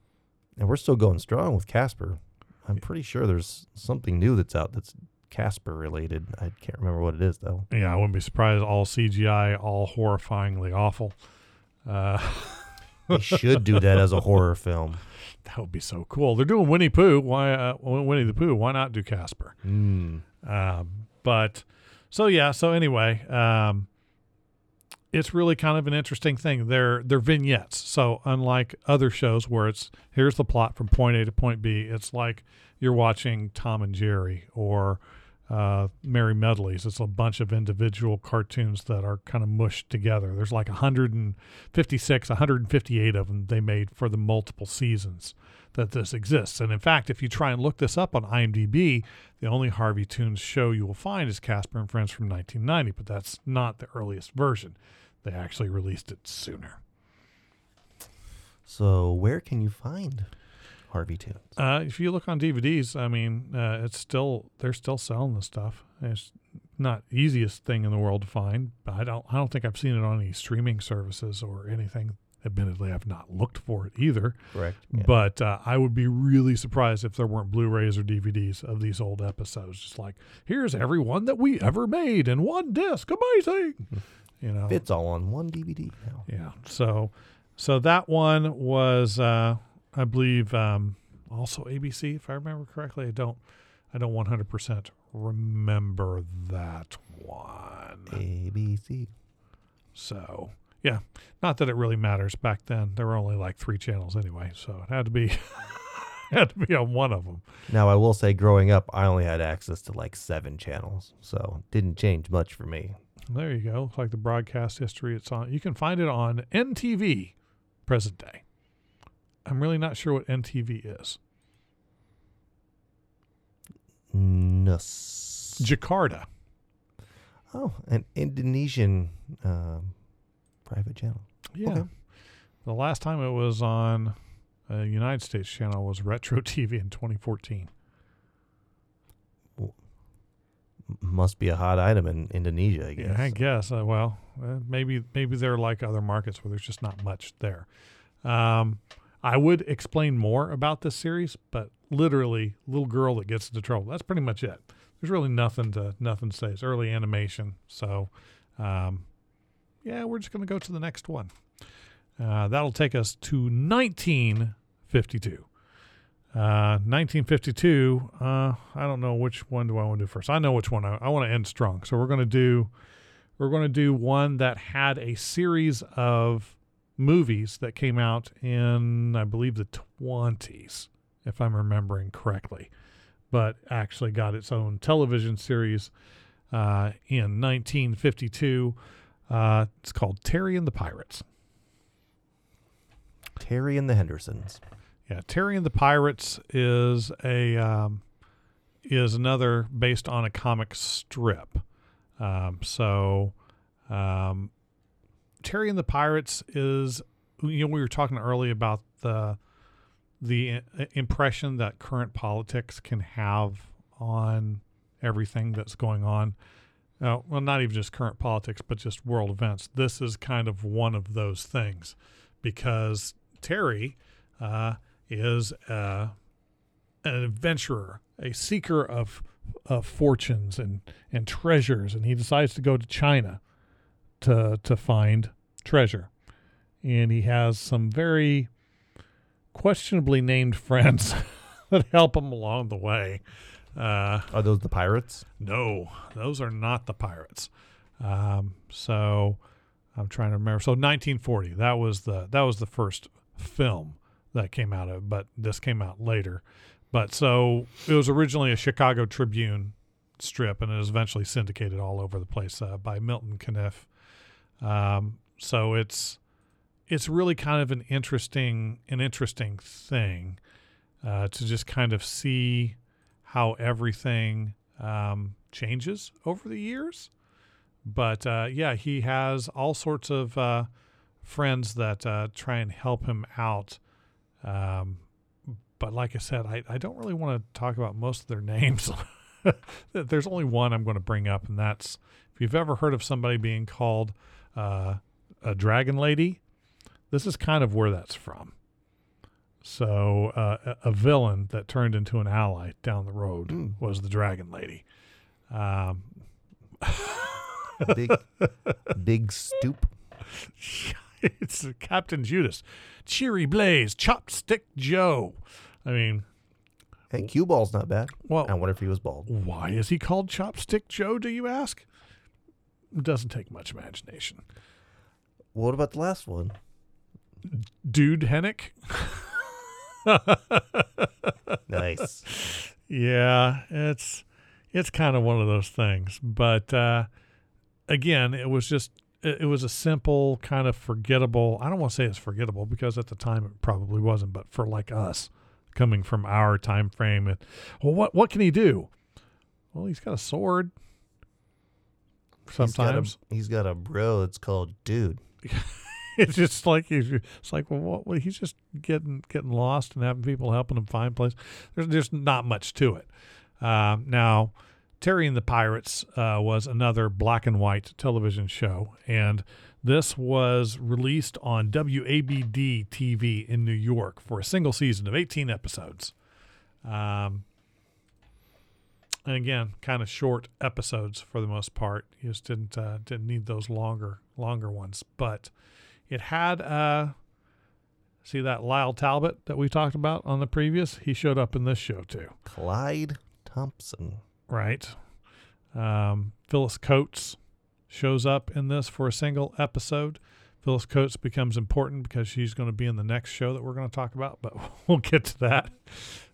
And we're still going strong with Casper. I'm pretty sure there's something new that's out that's Casper related. I can't remember what it is though. Yeah, I wouldn't be surprised. All CGI, all horrifyingly awful. Uh, should do that as a horror film. that would be so cool. They're doing Winnie Pooh. Why uh, Winnie the Pooh? Why not do Casper? Mm. Um, but so yeah. So anyway, um, it's really kind of an interesting thing. They're they're vignettes. So unlike other shows where it's here's the plot from point A to point B, it's like you're watching Tom and Jerry or uh, Merrie Melodies. It's a bunch of individual cartoons that are kind of mushed together. There's like 156, 158 of them they made for the multiple seasons that this exists. And in fact, if you try and look this up on IMDb, the only Harvey Toons show you will find is Casper and Friends from 1990, but that's not the earliest version. They actually released it sooner. So where can you find Harvey Toons? Uh, if you look on DVDs, I mean, uh, it's still they're still selling the stuff. It's not easiest thing in the world to find, but I don't I don't think I've seen it on any streaming services or anything. Admittedly, I've not looked for it either. Correct. But uh, I would be really surprised if there weren't Blu-rays or DVDs of these old episodes. Just like here's every one that we ever made in one disc. Amazing, you know. it's all on one DVD now. Yeah. So, so that one was, uh, I believe, um, also ABC, if I remember correctly. I don't, I don't 100% remember that one. ABC. So, yeah, not that it really matters. Back then, there were only like three channels anyway, so it had to be, had to be on one of them. Now I will say, growing up, I only had access to like seven channels, so didn't change much for me. There you go. Like the broadcast history. It's on. You can find it on NTV, present day. I'm really not sure what NTV is. Nus. Jakarta. Oh, an Indonesian um, private channel. Yeah. Okay. The last time it was on a United States channel was Retro TV in 2014. M- Must be a hot item in Indonesia, I guess. Yeah, I guess. Uh, well, uh, maybe maybe they're like other markets where there's just not much there. Um, I would explain more about this series, but literally, little girl that gets into trouble. That's pretty much it. There's really nothing to nothing to say. It's early animation, so um, yeah, we're just gonna go to the next one. Uh, that'll take us to 1952. Uh, 1952. Uh, I don't know which one do I want to do first. I know which one. I, I want to end strong. So we're going to do we're going to do one that had a series of movies that came out in I believe the 20s, if I'm remembering correctly, but actually got its own television series uh, in 1952. Uh, it's called Terry and the Pirates. Terry and the Hendersons. Yeah, Terry and the Pirates is a um, is another based on a comic strip. Um, so, um, Terry and the Pirates is you know we were talking earlier about the the impression that current politics can have on everything that's going on. Uh, well, not even just current politics, but just world events. This is kind of one of those things because Terry uh, is uh, an adventurer, a seeker of of fortunes and and treasures, and he decides to go to China to to find treasure, and he has some very questionably named friends that help him along the way. Uh, Are those the pirates? no, those are not the pirates. Um, so I'm trying to remember. So 1940, that was the that was the first film that came out of, but this came out later. But so it was originally a Chicago Tribune strip, and it was eventually syndicated all over the place uh, by Milton Caniff. Um, so it's it's really kind of an interesting an interesting thing uh, to just kind of see how everything um, changes over the years. But uh, yeah, he has all sorts of uh, friends that uh, try and help him out. Um, but like I said, I, I don't really want to talk about most of their names. There's only one I'm going to bring up, and that's if you've ever heard of somebody being called uh, a dragon lady, this is kind of where that's from. So uh, a villain that turned into an ally down the road Mm. was the Dragon Lady. Um, Big, big stoop. it's Captain Judas, Cheery Blaze, Chopstick Joe. I mean, Hey, cue ball's not bad. well, I wonder if he was bald. why is he called Chopstick Joe? Do you ask? It doesn't take much imagination. What about the last one? Dude Hennick. Nice. Yeah, it's it's kind of one of those things. But uh, again, it was just it, it was a simple kind of forgettable. I don't want to say it's forgettable because at the time it probably wasn't, but for like us coming from our time frame, it, well, what what can he do? Well, he's got a sword. Sometimes he's got a, he's got a bro. It's called dude. it's just like he's it's like well, what, well, he's just getting getting lost and having people helping him find place. There's there's not much to it. Um, now, Terry and the Pirates uh, was another black and white television show, and this was released on WABD TV in New York for a single season of 18 episodes. Um, and again, kind of short episodes for the most part. You just didn't uh, didn't need those longer longer ones, but it had uh, see that Lyle Talbot that we talked about on the previous. He showed up in this show too, Clyde Thompson. right? Um, Phyllis Coates shows up in this for a single episode. Phyllis Coates becomes important because she's going to be in the next show that we're going to talk about, but we'll get to that.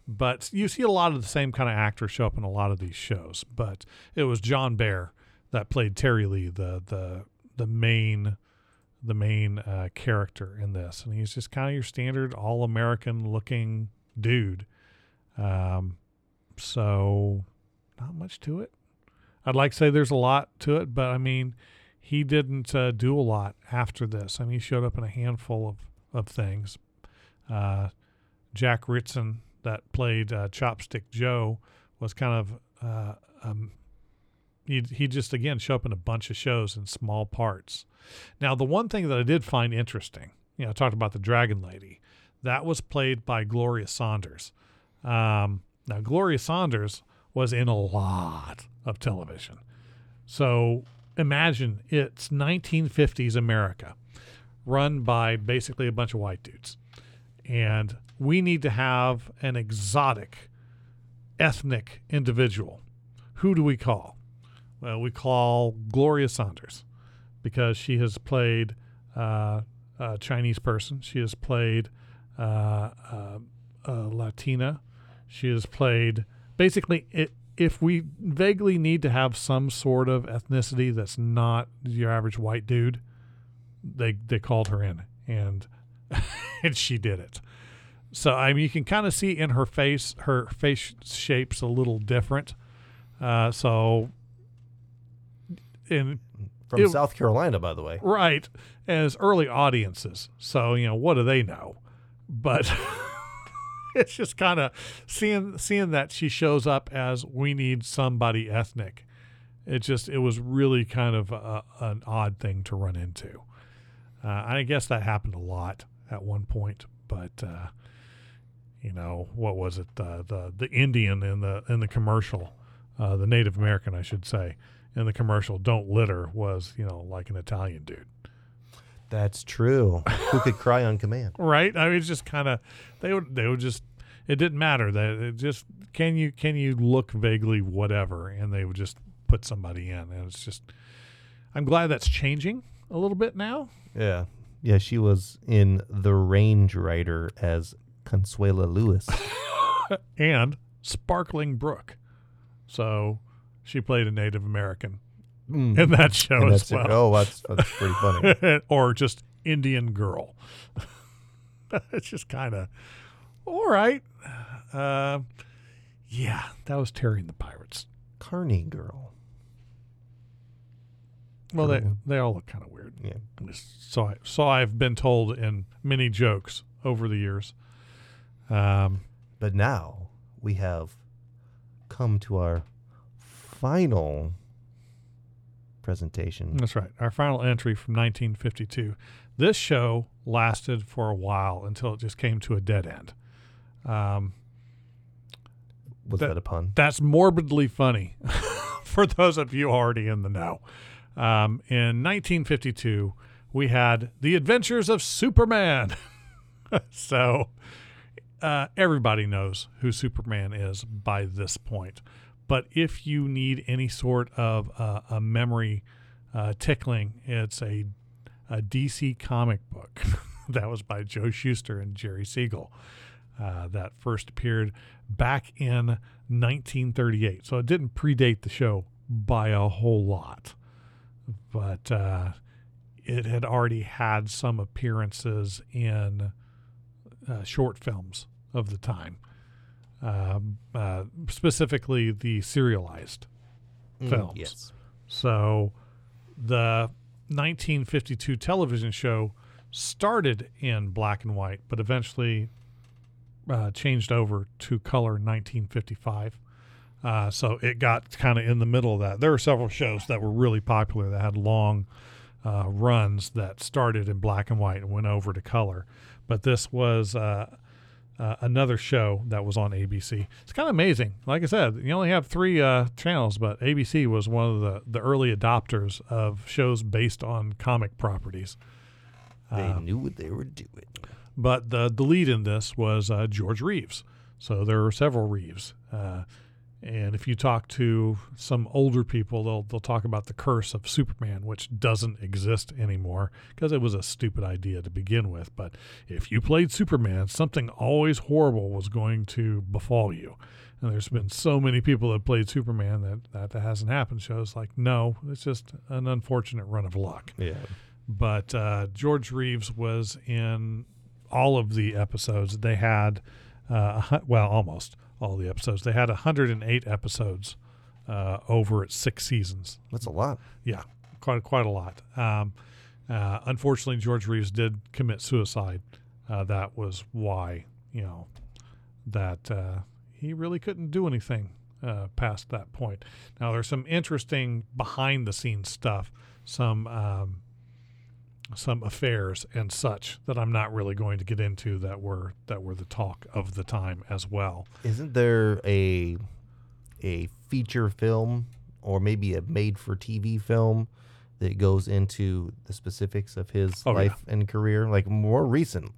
But you see a lot of the same kind of actors show up in a lot of these shows. But it was John Baer that played Terry Lee, the the the main the main uh, character in this, and he's just kind of your standard all American looking dude. Um, so not much to it. I'd like to say there's a lot to it, but I mean, he didn't uh, do a lot after this. I mean, he showed up in a handful of of things. Uh, Jack Reitzen that played uh, Chopstick Joe was kind of uh, um, he he just again show up in a bunch of shows in small parts. Now, the one thing that I did find interesting, you know, I talked about the Dragon Lady, that was played by Gloria Saunders. Um, now, Gloria Saunders was in a lot of television, so imagine it's 1950s America, run by basically a bunch of white dudes, and we need to have an exotic ethnic individual. Who do we call? Well, we call Gloria Saunders because she has played uh, a Chinese person. She has played uh, uh, a Latina. She has played basically it. If we vaguely need to have some sort of ethnicity that's not your average white dude, they they called her in and and she did it. So I mean, you can kind of see in her face, her face shape's a little different. Uh, so, in From It- South Carolina, by the way. right as early audiences. So you know, what do they know? But it's just kind of seeing seeing that she shows up as we need somebody ethnic. It just it was really kind of a, an odd thing to run into. Uh, I guess that happened a lot at one point, but uh, you know what was it? Uh, the the Indian in the in the commercial, uh, the Native American, I should say, in the commercial, "Don't litter" was you know like an Italian dude, That's true. Who could cry on command? right? I mean, it's just kind of they would they would just it didn't matter that it just can you can you look vaguely whatever, and they would just put somebody in, and it's just I'm glad that's changing a little bit now. Yeah. Yeah, she was in The Range Rider as Consuela Lewis. and Sparkling Brook. So she played a Native American Mm. in that show as that's it. well. Oh, that's, that's pretty funny. or just Indian girl. it's just kind of all right. Uh, yeah, that was Terry and the Pirates. Carney girl. Well, they they all look kind of weird. Yeah. So I so I've been told in many jokes over the years. Um, But now we have come to our final presentation. That's right. Our final entry from 1952. This show lasted for a while until it just came to a dead end. Um, Was that- that a pun? that's morbidly funny for those of you already in the know. Um, in 1952, we had The Adventures of Superman. so uh, everybody knows who Superman is by this point. But if you need any sort of uh, a memory uh, tickling, it's a a DC comic book that was by Joe Shuster and Jerry Siegel uh, that first appeared back in 1938. So it didn't predate the show by a whole lot, but uh, it had already had some appearances in uh, short films of the time, um, uh, specifically the serialized Mm, films. yes. So the 1952 television show started in black and white, but eventually uh, changed over to color in 1955. Uh, so it got kind of in the middle of that. There were several shows that were really popular that had long uh, runs that started in black and white and went over to color. But this was uh, uh, another show that was on ABC. It's kind of amazing. Like I said, you only have three uh, channels, but ABC was one of the, the early adopters of shows based on comic properties. They Um, knew what they were doing. but the the lead in this was uh, George Reeves. So there were several Reeves. And if you talk to some older people, they'll they'll talk about the curse of Superman, which doesn't exist anymore because it was a stupid idea to begin with. But if you played Superman, something always horrible was going to befall you. And there's been so many people that played Superman that that, that hasn't happened. Shows like no, it's just an unfortunate run of luck Yeah. but uh, George Reeves was in all of the episodes. They had, uh, well, almost all the episodes. They had 108 episodes uh, over its six seasons. That's a lot. Yeah, quite quite a lot. Um, uh, unfortunately, George Reeves did commit suicide. Uh, that was why you know that uh, he really couldn't do anything uh, past that point. Now, there's some interesting behind the scenes stuff, some um, some affairs and such that I'm not really going to get into that were that were the talk of the time as well. Isn't there a a feature film or maybe a made for TV film that goes into the specifics of his Oh, yeah. life and career? Like more recent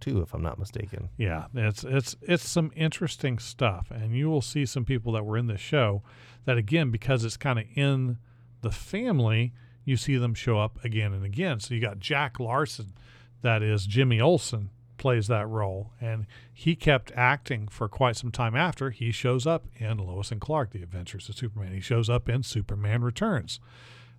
too, if I'm not mistaken. Yeah, it's it's it's some interesting stuff, and you will see some people that were in the show that again because it's kind of in the family, you see them show up again and again. So you got Jack Larson, that is Jimmy Olsen plays that role, and he kept acting for quite some time after he shows up in Lois and Clark: The Adventures of Superman. He shows up in Superman Returns.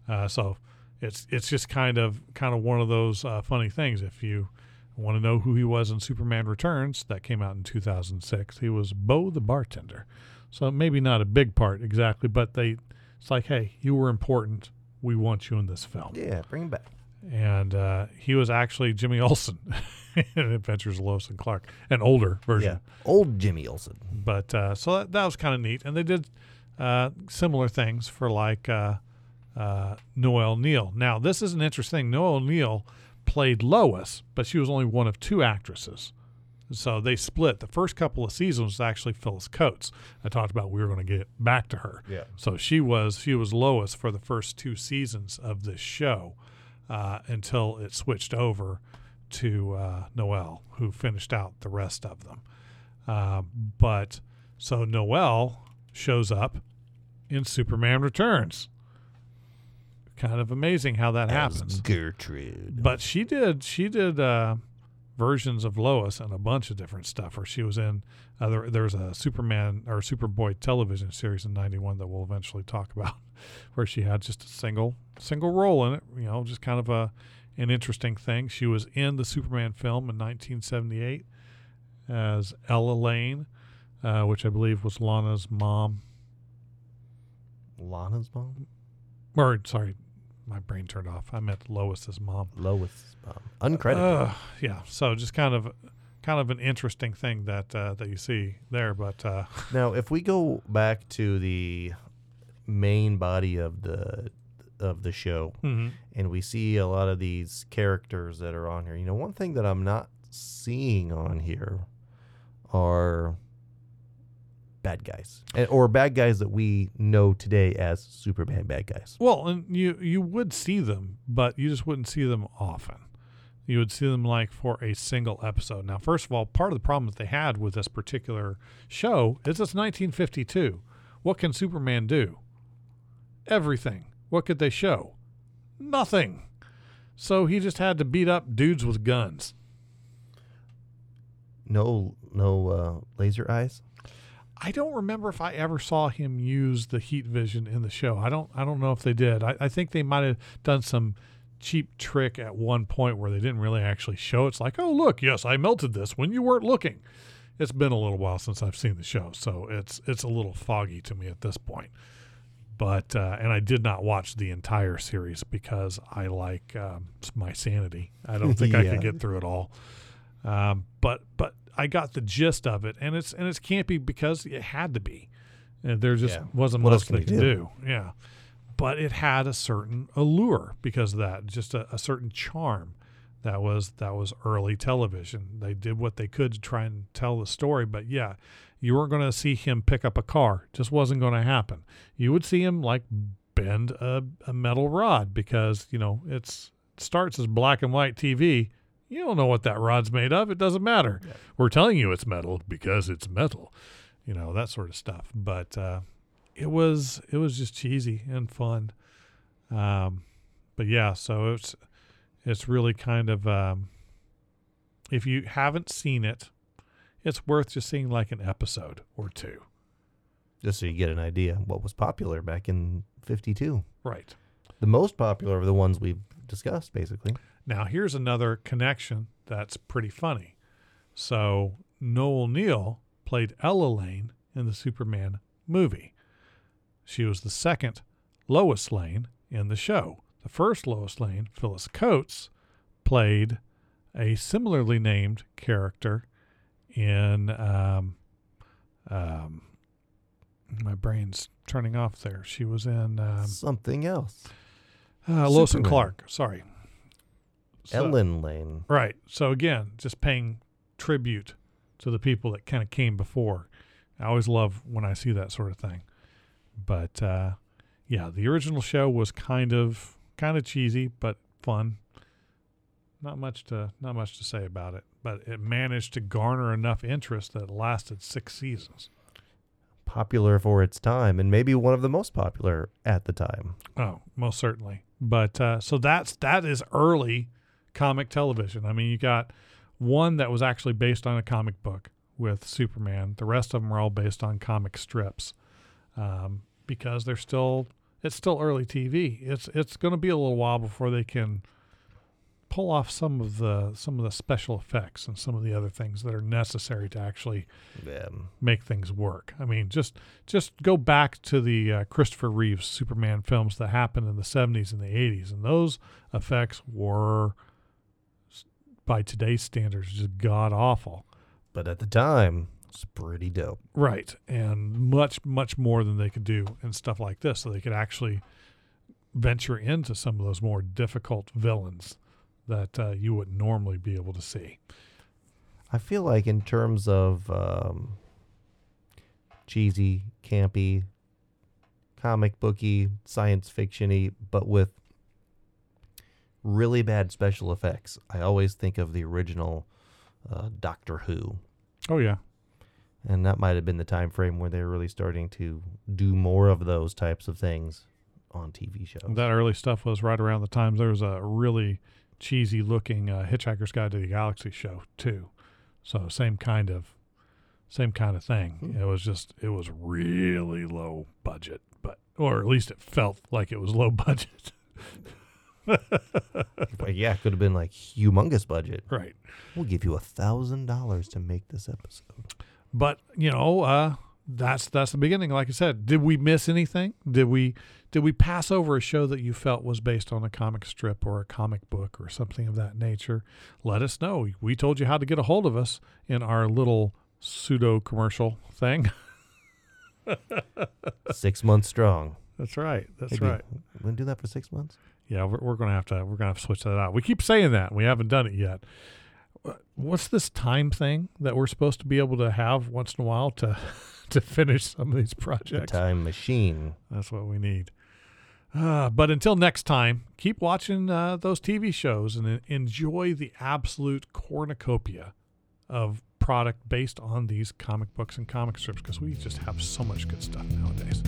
Uh, so it's it's just kind of kind of one of those uh, funny things. If you want to know who he was in Superman Returns, that came out in 2006. He was Bo the bartender. So maybe not a big part exactly, but they it's like, hey, you were important. We want you in this film. Yeah, bring him back. And uh, he was actually Jimmy Olsen in Adventures of Lois and Clark, an older version. Yeah, old Jimmy Olsen. But uh, so that, that was kind of neat, and they did uh, similar things for like uh, uh, Noel Neill. Now this is an interesting. thing. Noel Neill played Lois, but she was only one of two actresses. So they split. The first couple of seasons was actually Phyllis Coates. I talked about we were going to get back to her. Yeah. So she was she was Lois for the first two seasons of this show uh, until it switched over to uh, Noel, who finished out the rest of them. Uh, but so Noel shows up in Superman Returns. Kind of amazing how that As happens. Gertrude. But she did she did uh, versions of Lois and a bunch of different stuff. Where she was in uh, there, there's a Superman or Superboy television series in '91 that we'll eventually talk about, where she had just a single single role in it. You know, just kind of a an interesting thing. She was in the Superman film in 1978 as Ella Lane, uh, which I believe was Lana's mom. Lana's mom? Or sorry, my brain turned off. I meant Lois's mom. Lois's mom. Uncredited. Uh, yeah. So just kind of, kind of an interesting thing that uh, that you see there. But uh, Now, if we go back to the main body of the of the show, mhm. and we see a lot of these characters that are on here, you know, one thing that I'm not seeing on here are bad guys, and, or bad guys that we know today as Superman bad guys. well, and you you would see them, but you just wouldn't see them often. You would see them like for a single episode. Now, first of all, part of the problem that they had with this particular show is it's 1952. What can Superman do? Everything. What could they show? Nothing. So he just had to beat up dudes with guns. No, no uh, laser eyes. I don't remember if I ever saw him use the heat vision in the show. I don't. I don't know if they did. I, I think they might have done some cheap trick at one point where they didn't really actually show. It's like, oh look, yes, I melted this when you weren't looking. It's been a little while since I've seen the show, so it's it's a little foggy to me at this point. But uh, and I did not watch the entire series because I like um, my sanity. I don't think I could get through it all. Um, but but I got the gist of it, and it's and it's campy because it had to be. And there just Yeah. wasn't What much they could do? do. Yeah, but it had a certain allure because of that, just a, a certain charm. That was that was early television. They did what they could to try and tell the story, but yeah, you weren't going to see him pick up a car. Just wasn't going to happen. You would see him like bend a, a metal rod because you know it's it starts as black and white TV. You don't know what that rod's made of. It doesn't matter. We're telling you it's metal because it's metal. You know that sort of stuff. But uh, it was it was just cheesy and fun. Um, but yeah, so it's it's really kind of um, if you haven't seen it, it's worth just seeing like an episode or two. Just so you get an idea what was popular back in '52. Right. The most popular of the ones we've discussed, basically. Now, here's another connection that's pretty funny. So, Noel Neill played Ella Lane in the Superman movie. She was the second Lois Lane in the show. The first Lois Lane, Phyllis Coates, played a similarly named character in. Um, um, my brain's turning off there. She was in um, Something else. uh, Lois and Clark. Sorry. So- Ellen Lane. Right. So again, just paying tribute to the people that kind of came before. I always love when I see that sort of thing. But uh, yeah, the original show was kind of kind of cheesy but fun. Not much to not much to say about it, but it managed to garner enough interest that it lasted six seasons. Popular for its time, and maybe one of the most popular at the time. Oh, most certainly. But uh, so that's that is early comic television. I mean, you got one that was actually based on a comic book with Superman. The rest of them are all based on comic strips um, because they're still it's still early TV. It's it's going to be a little while before they can pull off some of the some of the special effects and some of the other things that are necessary to actually make things work. I mean, just just go back to the uh, Christopher Reeves Superman films that happened in the 70s and the 80s, and those effects were, by today's standards, just god awful. but at the time, it's pretty dope. Right, and much much more than they could do and stuff like this, so they could actually venture into some of those more difficult villains that uh, you wouldn't normally be able to see. I feel like in terms of um, cheesy, campy, comic booky, science fictiony, but with really bad special effects. I always think of the original uh, Doctor Who, Oh yeah, and that might have been the time frame where they were really starting to do more of those types of things on TV shows. That early stuff was right around the times there was a really cheesy looking uh, Hitchhiker's Guide to the Galaxy show too. So same kind of same kind of thing. Hmm. It was just it was really low budget, but or at least it felt like it was low budget. Yeah, it could have been like humongous budget. right. We'll give you a thousand dollars to make this episode. But, you know, uh that's that's the beginning. Like I said, did we miss anything? Did we did we pass over a show that you felt was based on a comic strip or a comic book or something of that nature? Let us know. We told you how to get a hold of us in our little pseudo commercial thing. Six months strong. That's right. That's right. We're gonna do that for six months. Yeah, we're, we're gonna have to we're gonna have to switch that out. We keep saying that we haven't done it yet. What's this time thing that we're supposed to be able to have once in a while to to finish some of these The projects? time machine. That's what we need. Uh, but until next time, keep watching uh, those TV shows and enjoy the absolute cornucopia of product based on these comic books and comic strips because we just have so much good stuff nowadays.